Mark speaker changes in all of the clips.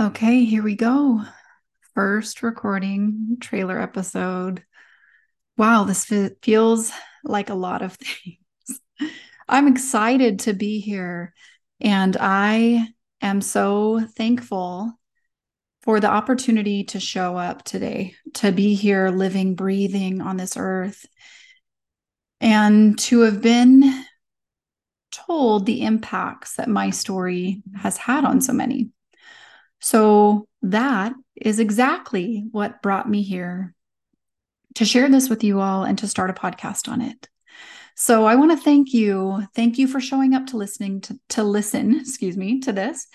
Speaker 1: Okay, here we go. First recording trailer episode. Wow, this feels like a lot of things. I'm excited to be here, and I am so thankful for the opportunity to show up today, to be here living, breathing on this earth, and to have been told the impacts that my story has had on so many. So that is exactly what brought me here to share this with you all and to start a podcast on it. So I want to thank you. Thank you for showing up to listening to, to listen, excuse me, to this.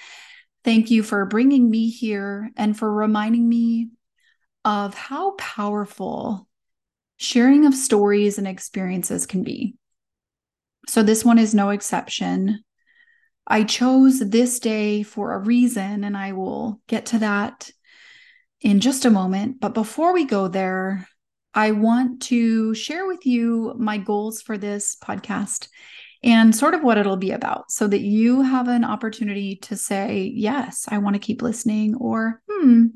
Speaker 1: Thank you for bringing me here and for reminding me of how powerful sharing of stories and experiences can be. So this one is no exception. I chose this day for a reason, and I will get to that in just a moment. But before we go there, I want to share with you my goals for this podcast and sort of what it'll be about so that you have an opportunity to say, yes, I want to keep listening, or hmm,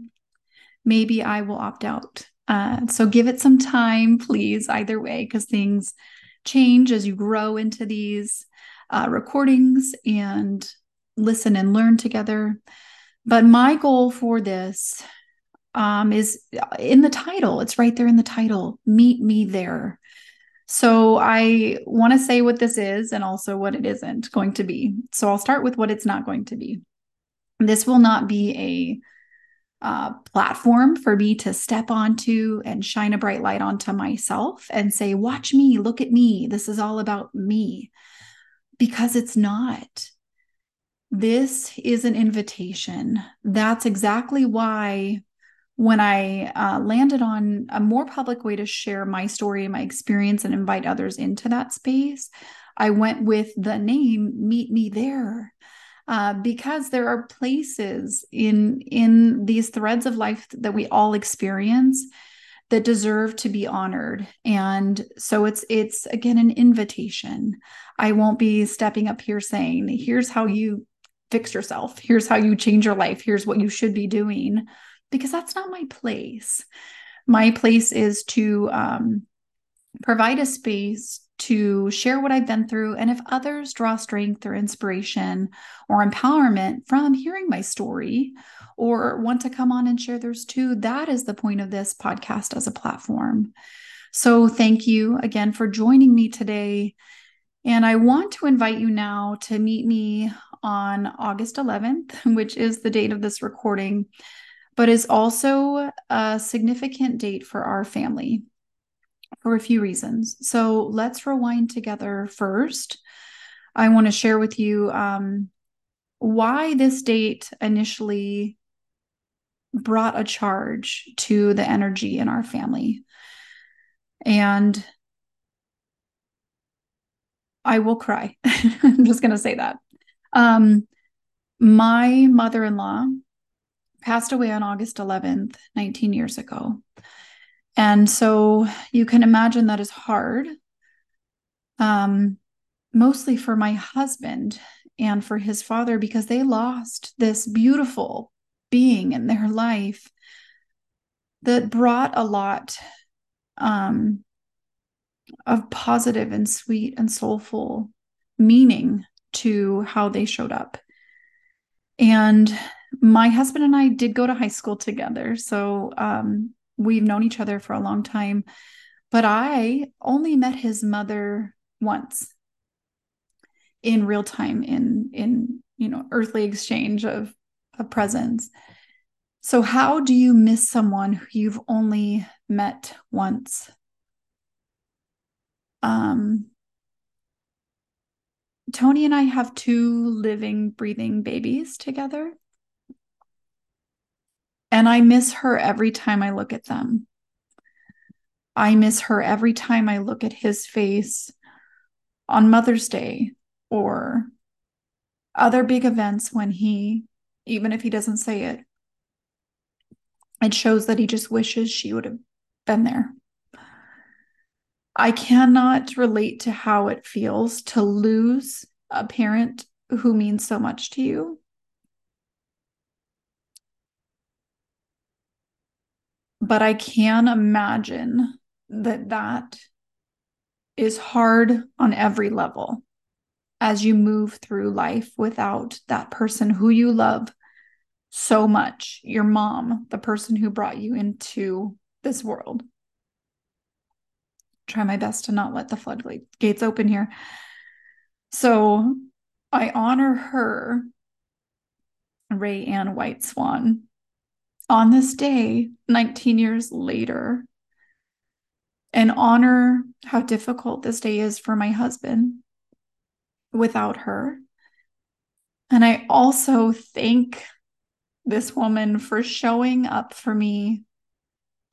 Speaker 1: maybe I will opt out. Uh, so give it some time, please, either way, because things change as you grow into these uh, recordings and listen and learn together. But my goal for this um, is in the title. It's right there in the title Meet Me There. So I want to say what this is and also what it isn't going to be. So I'll start with what it's not going to be. This will not be a uh, platform for me to step onto and shine a bright light onto myself and say, Watch me, look at me. This is all about me because it's not. This is an invitation. That's exactly why when I uh, landed on a more public way to share my story and my experience and invite others into that space, I went with the name Meet Me There. Uh, because there are places in in these threads of life that we all experience that deserve to be honored. And so it's it's again an invitation. I won't be stepping up here saying here's how you fix yourself. Here's how you change your life. Here's what you should be doing. Because that's not my place. My place is to um, provide a space to share what I've been through. And if others draw strength or inspiration or empowerment from hearing my story or want to come on and share theirs too, that is the point of this podcast as a platform. So thank you again for joining me today. And I want to invite you now to meet me on August 11th, which is the date of this recording, but is also a significant date for our family for a few reasons. So let's rewind together first. I want to share with you um, why this date initially brought a charge to the energy in our family. And I will cry. I'm just going to say that. Um, my mother in law passed away on August 11th, 19 years ago. And so you can imagine that is hard, um, mostly for my husband and for his father, because they lost this beautiful being in their life that brought a lot um, of positive and sweet and soulful meaning to how they showed up. And my husband and I did go to high school together. So um, we've known each other for a long time, but I only met his mother once in real time in in you know earthly exchange of of presence. So how do you miss someone who you've only met once? Um Tony and I have two living, breathing babies together. And I miss her every time I look at them. I miss her every time I look at his face on Mother's Day or other big events when he, even if he doesn't say it, it shows that he just wishes she would have been there. I cannot relate to how it feels to lose a parent who means so much to you. But I can imagine that that is hard on every level as you move through life without that person who you love so much, your mom, the person who brought you into this world. Try my best to not let the floodgates open here. So I honor her, Ray Ann White Swan, on this day, 19 years later, and honor how difficult this day is for my husband without her. And I also thank this woman for showing up for me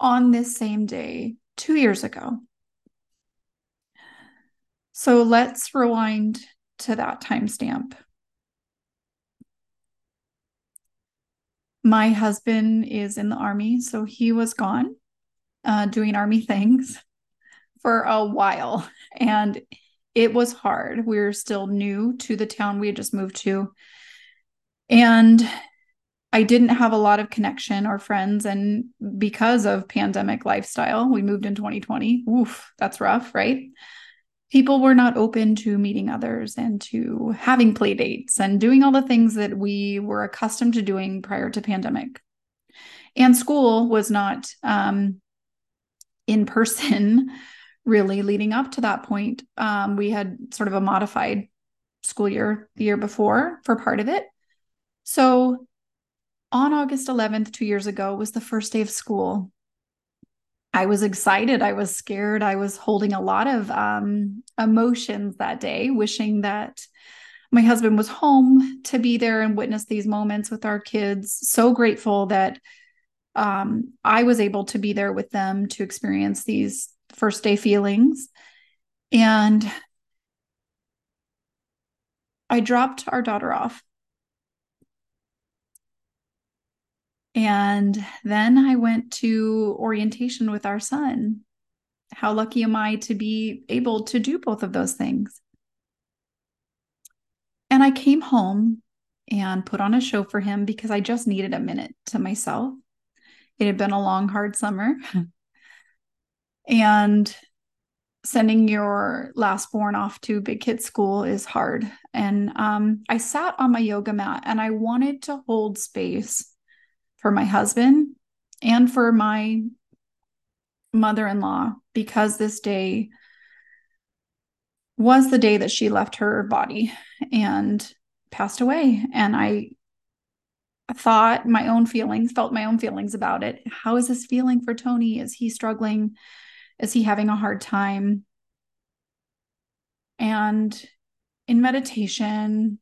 Speaker 1: on this same day two years ago. So let's rewind to that timestamp. My husband is in the army, so he was gone uh, doing army things for a while. And it was hard. We were still new to the town we had just moved to. And I didn't have a lot of connection or friends. And because of pandemic lifestyle, we moved in 2020. Oof, that's rough, right? People were not open to meeting others and to having play dates and doing all the things that we were accustomed to doing prior to pandemic. And school was not um, in person really leading up to that point. Um, we had sort of a modified school year the year before for part of it. So on August 11th, two years ago, was the first day of school. I was excited. I was scared. I was holding a lot of um, emotions that day, wishing that my husband was home to be there and witness these moments with our kids. So grateful that um, I was able to be there with them to experience these first day feelings. And I dropped our daughter off. And then I went to orientation with our son. How lucky am I to be able to do both of those things? And I came home and put on a show for him because I just needed a minute to myself. It had been a long, hard summer. and sending your last born off to big kid school is hard. And um, I sat on my yoga mat and I wanted to hold space for my husband and for my mother in law because this day was the day that she left her body and passed away. And I thought my own feelings, felt my own feelings about it. How is this feeling for Tony? Is he struggling? Is he having a hard time? And in meditation,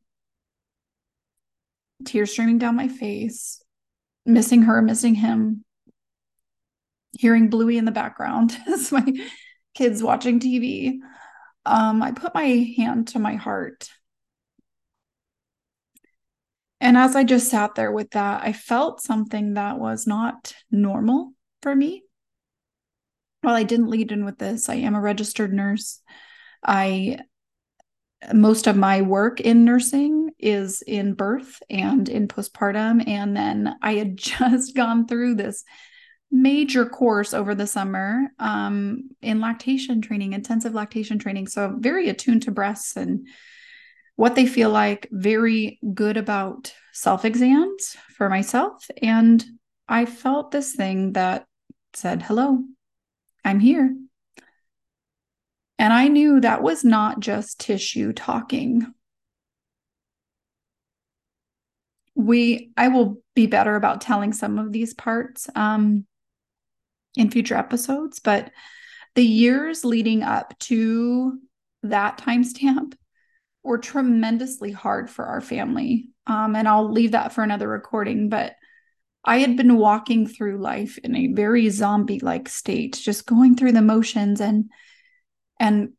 Speaker 1: tears streaming down my face, missing her, missing him, hearing Bluey in the background as my kids watching TV. Um, I put my hand to my heart. And as I just sat there with that, I felt something that was not normal for me well, I didn't lead in with this. I am a registered nurse. I most of my work in nursing is in birth and in postpartum. And then I had just gone through this major course over the summer um, in lactation training, intensive lactation training. So, very attuned to breasts and what they feel like, very good about self exams for myself. And I felt this thing that said, hello, I'm here. And I knew that was not just tissue talking. We, I will be better about telling some of these parts um, in future episodes, but the years leading up to that timestamp were tremendously hard for our family. Um, and I'll leave that for another recording, but I had been walking through life in a very zombie like state, just going through the motions and and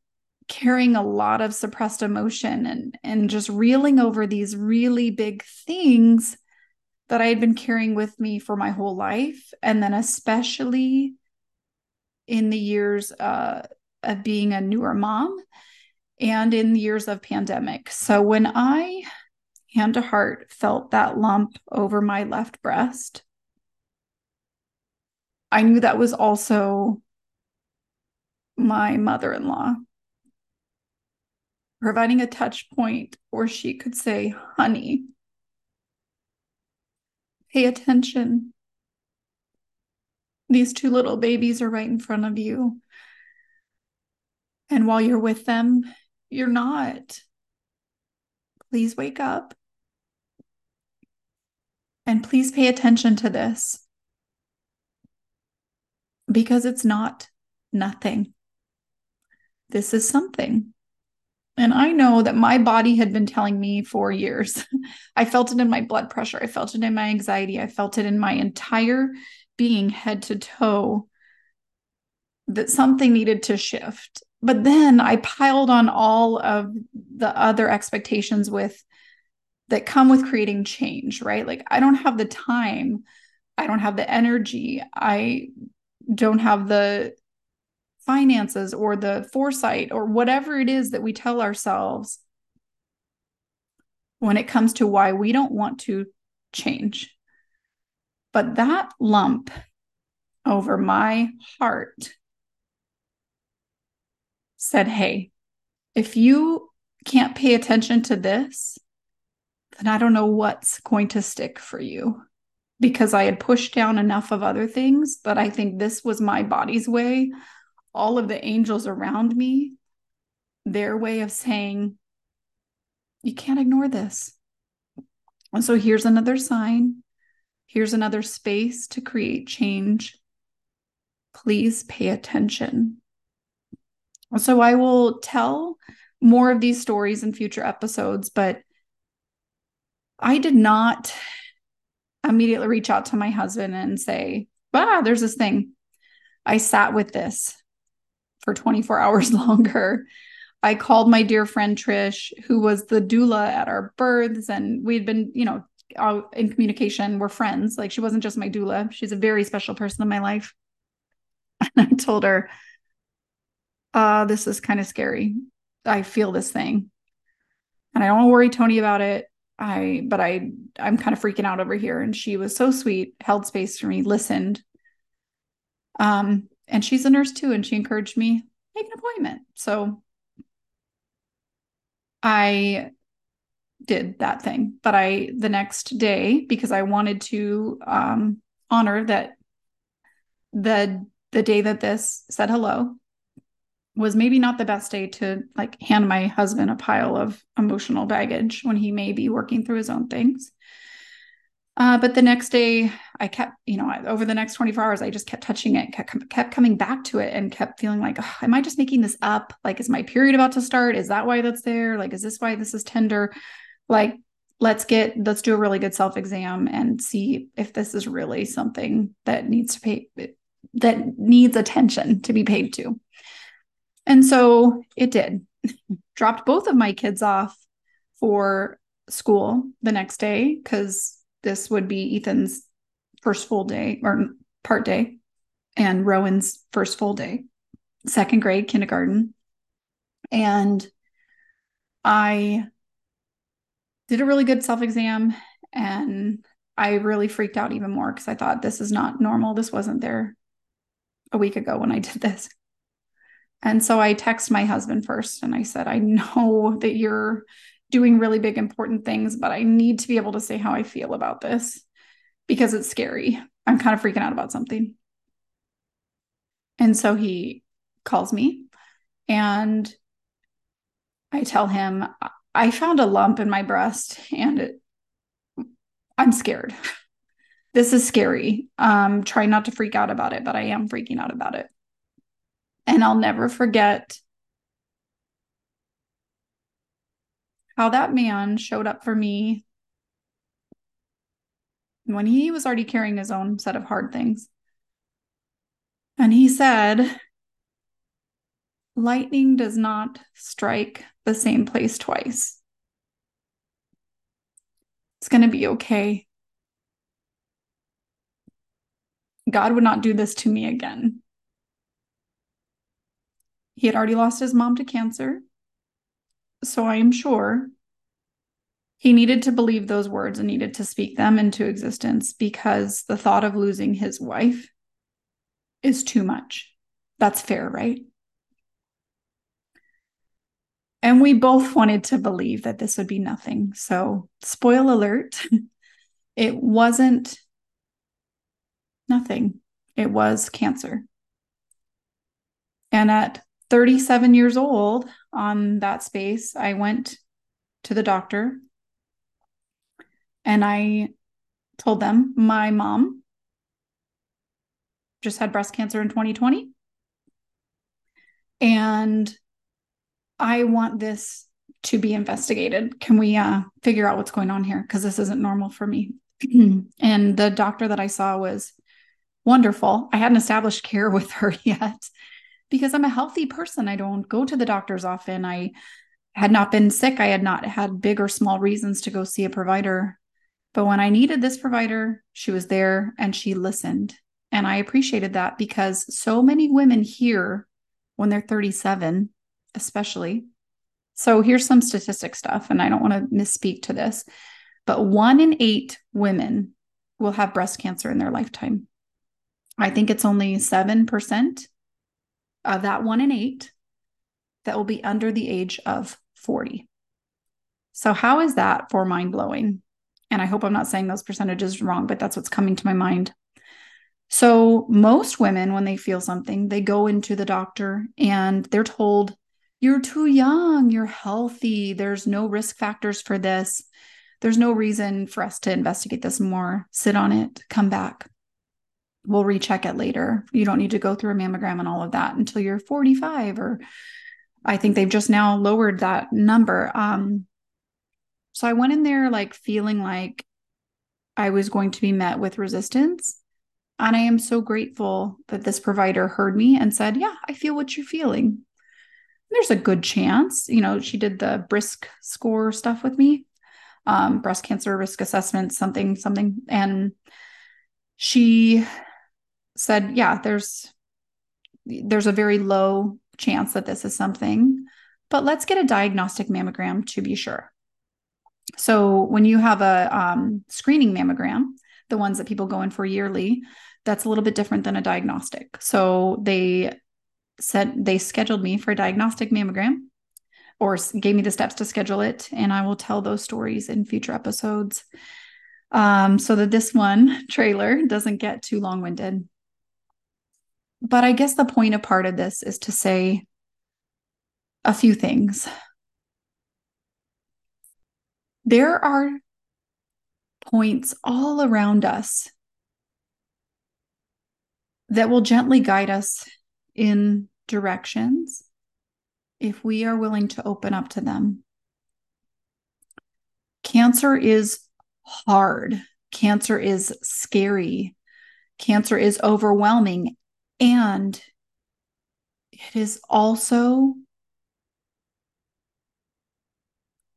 Speaker 1: carrying a lot of suppressed emotion and and just reeling over these really big things that I had been carrying with me for my whole life and then especially in the years uh, of being a newer mom and in the years of pandemic. So when I hand to heart, felt that lump over my left breast. I knew that was also my mother in law. Providing a touch point where she could say, honey, pay attention. These two little babies are right in front of you. And while you're with them, you're not. Please wake up. And please pay attention to this because it's not nothing. This is something. And I know that my body had been telling me for years. I felt it in my blood pressure. I felt it in my anxiety. I felt it in my entire being, head to toe, that something needed to shift. But then I piled on all of the other expectations with that come with creating change, right? Like, I don't have the time, I don't have the energy, I don't have the finances or the foresight or whatever it is that we tell ourselves when it comes to why we don't want to change. But that lump over my heart said, Hey, if you can't pay attention to this, then I don't know what's going to stick for you. Because I had pushed down enough of other things that I think this was my body's way all of the angels around me, their way of saying, you can't ignore this. And so here's another sign. Here's another space to create change. Please pay attention. So I will tell more of these stories in future episodes, but I did not immediately reach out to my husband and say, ah, there's this thing. I sat with this for 24 hours longer. I called my dear friend Trish, who was the doula at our births, and we'd been, you know, in communication. We're friends. Like she wasn't just my doula; she's a very special person in my life. And I told her, uh, "This is kind of scary. I feel this thing, and I don't want to worry Tony about it. I, but I, I'm kind of freaking out over here." And she was so sweet, held space for me, listened. Um, and she's a nurse too and she encouraged me make an appointment. So i did that thing. But i the next day because i wanted to um, honor that the the day that this said hello was maybe not the best day to like hand my husband a pile of emotional baggage when he may be working through his own things. Uh, but the next day, I kept, you know, over the next 24 hours, I just kept touching it, kept, kept coming back to it, and kept feeling like, oh, am I just making this up? Like, is my period about to start? Is that why that's there? Like, is this why this is tender? Like, let's get, let's do a really good self exam and see if this is really something that needs to pay, that needs attention to be paid to. And so it did. Dropped both of my kids off for school the next day because this would be Ethan's first full day or part day and Rowan's first full day, second grade, kindergarten. And I did a really good self exam and I really freaked out even more because I thought this is not normal. This wasn't there a week ago when I did this. And so I text my husband first and I said, I know that you're doing really big, important things, but I need to be able to say how I feel about this because it's scary. I'm kind of freaking out about something. And so he calls me and I tell him, I found a lump in my breast and it, I'm scared. this is scary. Um, try not to freak out about it, but I am freaking out about it. And I'll never forget how that man showed up for me when he was already carrying his own set of hard things. And he said, Lightning does not strike the same place twice. It's going to be okay. God would not do this to me again. He had already lost his mom to cancer. So I am sure he needed to believe those words and needed to speak them into existence because the thought of losing his wife is too much. That's fair, right? And we both wanted to believe that this would be nothing. So, spoil alert, it wasn't nothing, it was cancer. And at 37 years old on that space, I went to the doctor and I told them my mom just had breast cancer in 2020. And I want this to be investigated. Can we uh, figure out what's going on here? Because this isn't normal for me. and the doctor that I saw was wonderful. I hadn't established care with her yet because I'm a healthy person. I don't go to the doctors often. I had not been sick. I had not had big or small reasons to go see a provider. But when I needed this provider, she was there and she listened. And I appreciated that because so many women here when they're 37, especially. So here's some statistic stuff, and I don't want to misspeak to this, but one in eight women will have breast cancer in their lifetime. I think it's only 7% of that one in eight that will be under the age of 40. So, how is that for mind blowing? And I hope I'm not saying those percentages wrong, but that's what's coming to my mind. So, most women, when they feel something, they go into the doctor and they're told, You're too young, you're healthy, there's no risk factors for this. There's no reason for us to investigate this more. Sit on it, come back we'll recheck it later. You don't need to go through a mammogram and all of that until you're 45 or I think they've just now lowered that number. Um so I went in there like feeling like I was going to be met with resistance. And I am so grateful that this provider heard me and said, Yeah, I feel what you're feeling. There's a good chance, you know, she did the brisk score stuff with me, um, breast cancer risk assessment, something, something. And she said, yeah, there's there's a very low chance that this is something, but let's get a diagnostic mammogram to be sure. So when you have a um, screening mammogram, the ones that people go in for yearly, that's a little bit different than a diagnostic. So they said they scheduled me for a diagnostic mammogram or gave me the steps to schedule it. And I will tell those stories in future episodes um, so that this one trailer doesn't get too long winded. But I guess the point of part of this is to say a few things. There are points all around us that will gently guide us in directions if we are willing to open up to them. Cancer is hard. Cancer is scary. Cancer is overwhelming. And it is also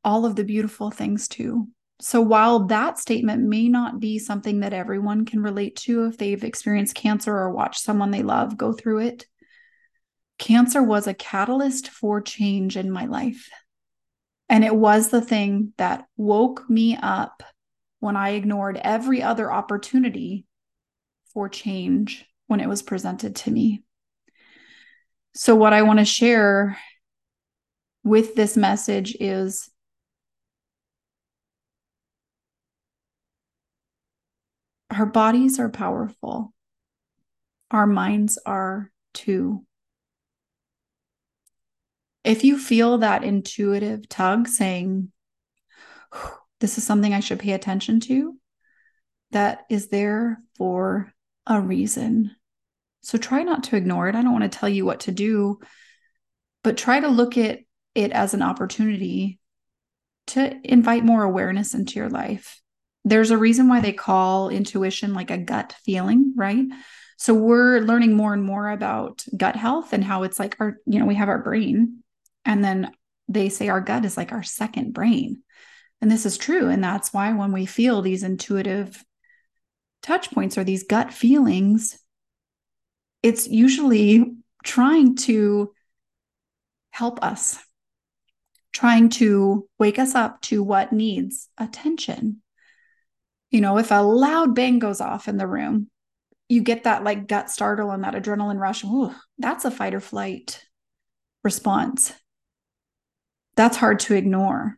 Speaker 1: all of the beautiful things too. So while that statement may not be something that everyone can relate to if they've experienced cancer or watched someone they love go through it, cancer was a catalyst for change in my life. And it was the thing that woke me up when I ignored every other opportunity for change when it was presented to me. So, what I want to share with this message is our bodies are powerful, our minds are too. If you feel that intuitive tug saying, this is something I should pay attention to, that is there for a reason. So try not to ignore it. I don't want to tell you what to do, but try to look at it as an opportunity to invite more awareness into your life. There's a reason why they call intuition like a gut feeling, right? So we're learning more and more about gut health and how it's like our, you know, we have our brain and then they say our gut is like our second brain. And this is true. And that's why when we feel these intuitive touch points or these gut feelings, it's usually trying to help us, trying to wake us up to what needs attention. You know, if a loud bang goes off in the room, you get that like gut startle and that adrenaline rush. Ooh, that's a fight or flight response. That's hard to ignore.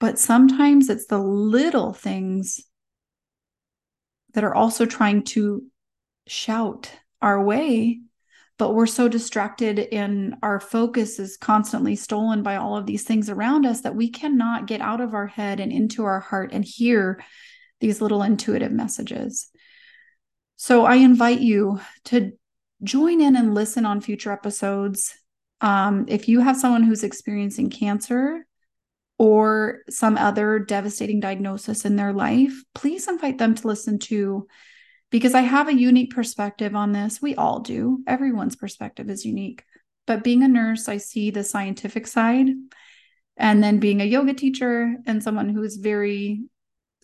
Speaker 1: But sometimes it's the little things that are also trying to shout our way, but we're so distracted and our focus is constantly stolen by all of these things around us that we cannot get out of our head and into our heart and hear these little intuitive messages. So I invite you to join in and listen on future episodes. Um, if you have someone who's experiencing cancer or some other devastating diagnosis in their life, please invite them to listen to because I have a unique perspective on this. We all do. Everyone's perspective is unique. But being a nurse, I see the scientific side. And then being a yoga teacher and someone who is very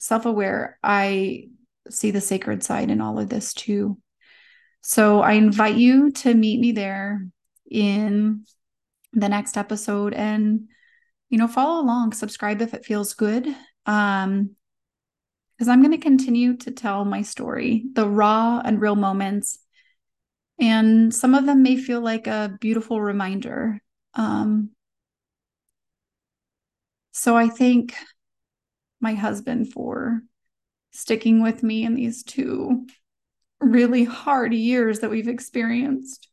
Speaker 1: self aware, I see the sacred side in all of this too. So I invite you to meet me there in the next episode and you know follow along subscribe if it feels good um because i'm going to continue to tell my story the raw and real moments and some of them may feel like a beautiful reminder um so i thank my husband for sticking with me in these two really hard years that we've experienced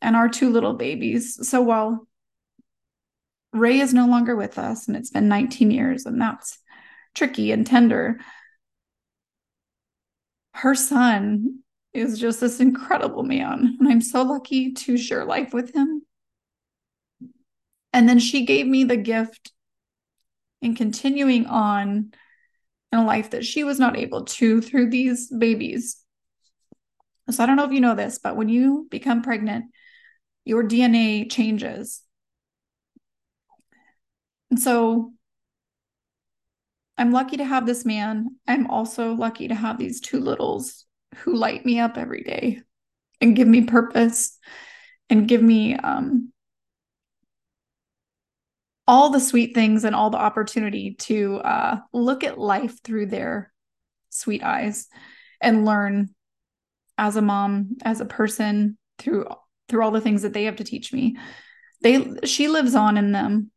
Speaker 1: and our two little babies. So while Ray is no longer with us and it's been 19 years and that's tricky and tender, her son is just this incredible man. And I'm so lucky to share life with him. And then she gave me the gift in continuing on in a life that she was not able to through these babies. So I don't know if you know this, but when you become pregnant, your DNA changes. And so I'm lucky to have this man. I'm also lucky to have these two littles who light me up every day and give me purpose and give me um, all the sweet things and all the opportunity to uh, look at life through their sweet eyes and learn as a mom as a person through through all the things that they have to teach me they she lives on in them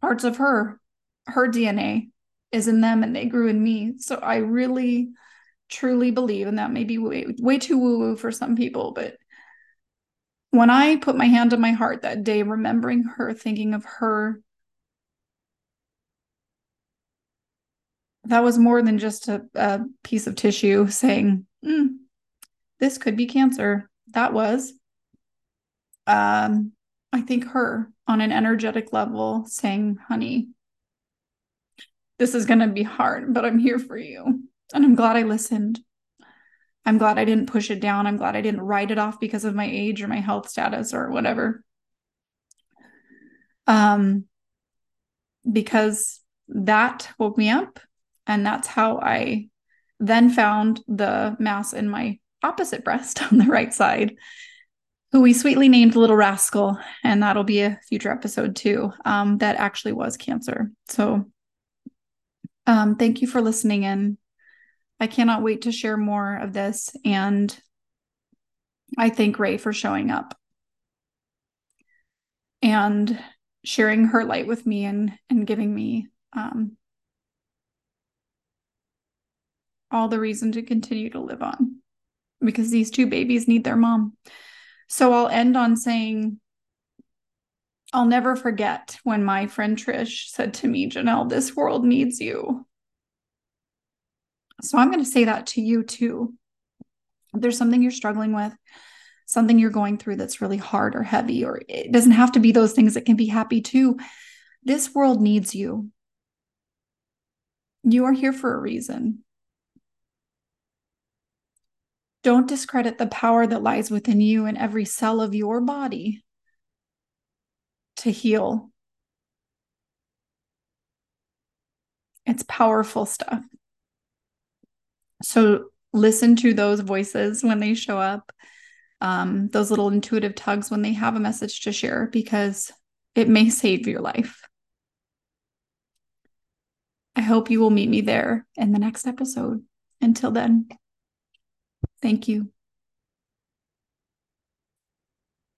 Speaker 1: parts of her her dna is in them and they grew in me so i really truly believe and that may be way, way too woo woo for some people but when I put my hand on my heart that day, remembering her, thinking of her, that was more than just a, a piece of tissue saying, mm, this could be cancer. That was, um, I think, her on an energetic level saying, honey, this is going to be hard, but I'm here for you. And I'm glad I listened. I'm glad I didn't push it down. I'm glad I didn't write it off because of my age or my health status or whatever. Um, because that woke me up. And that's how I then found the mass in my opposite breast on the right side, who we sweetly named Little Rascal. And that'll be a future episode too. Um, that actually was cancer. So um, thank you for listening in. I cannot wait to share more of this. And I thank Ray for showing up and sharing her light with me and, and giving me um, all the reason to continue to live on because these two babies need their mom. So I'll end on saying, I'll never forget when my friend Trish said to me, Janelle, this world needs you. So I'm going to say that to you too. If there's something you're struggling with, something you're going through that's really hard or heavy, or it doesn't have to be those things that can be happy too. This world needs you. You are here for a reason. Don't discredit the power that lies within you and every cell of your body to heal. It's powerful stuff. So listen to those voices when they show up, um, those little intuitive tugs when they have a message to share, because it may save your life. I hope you will meet me there in the next episode. Until then, thank you.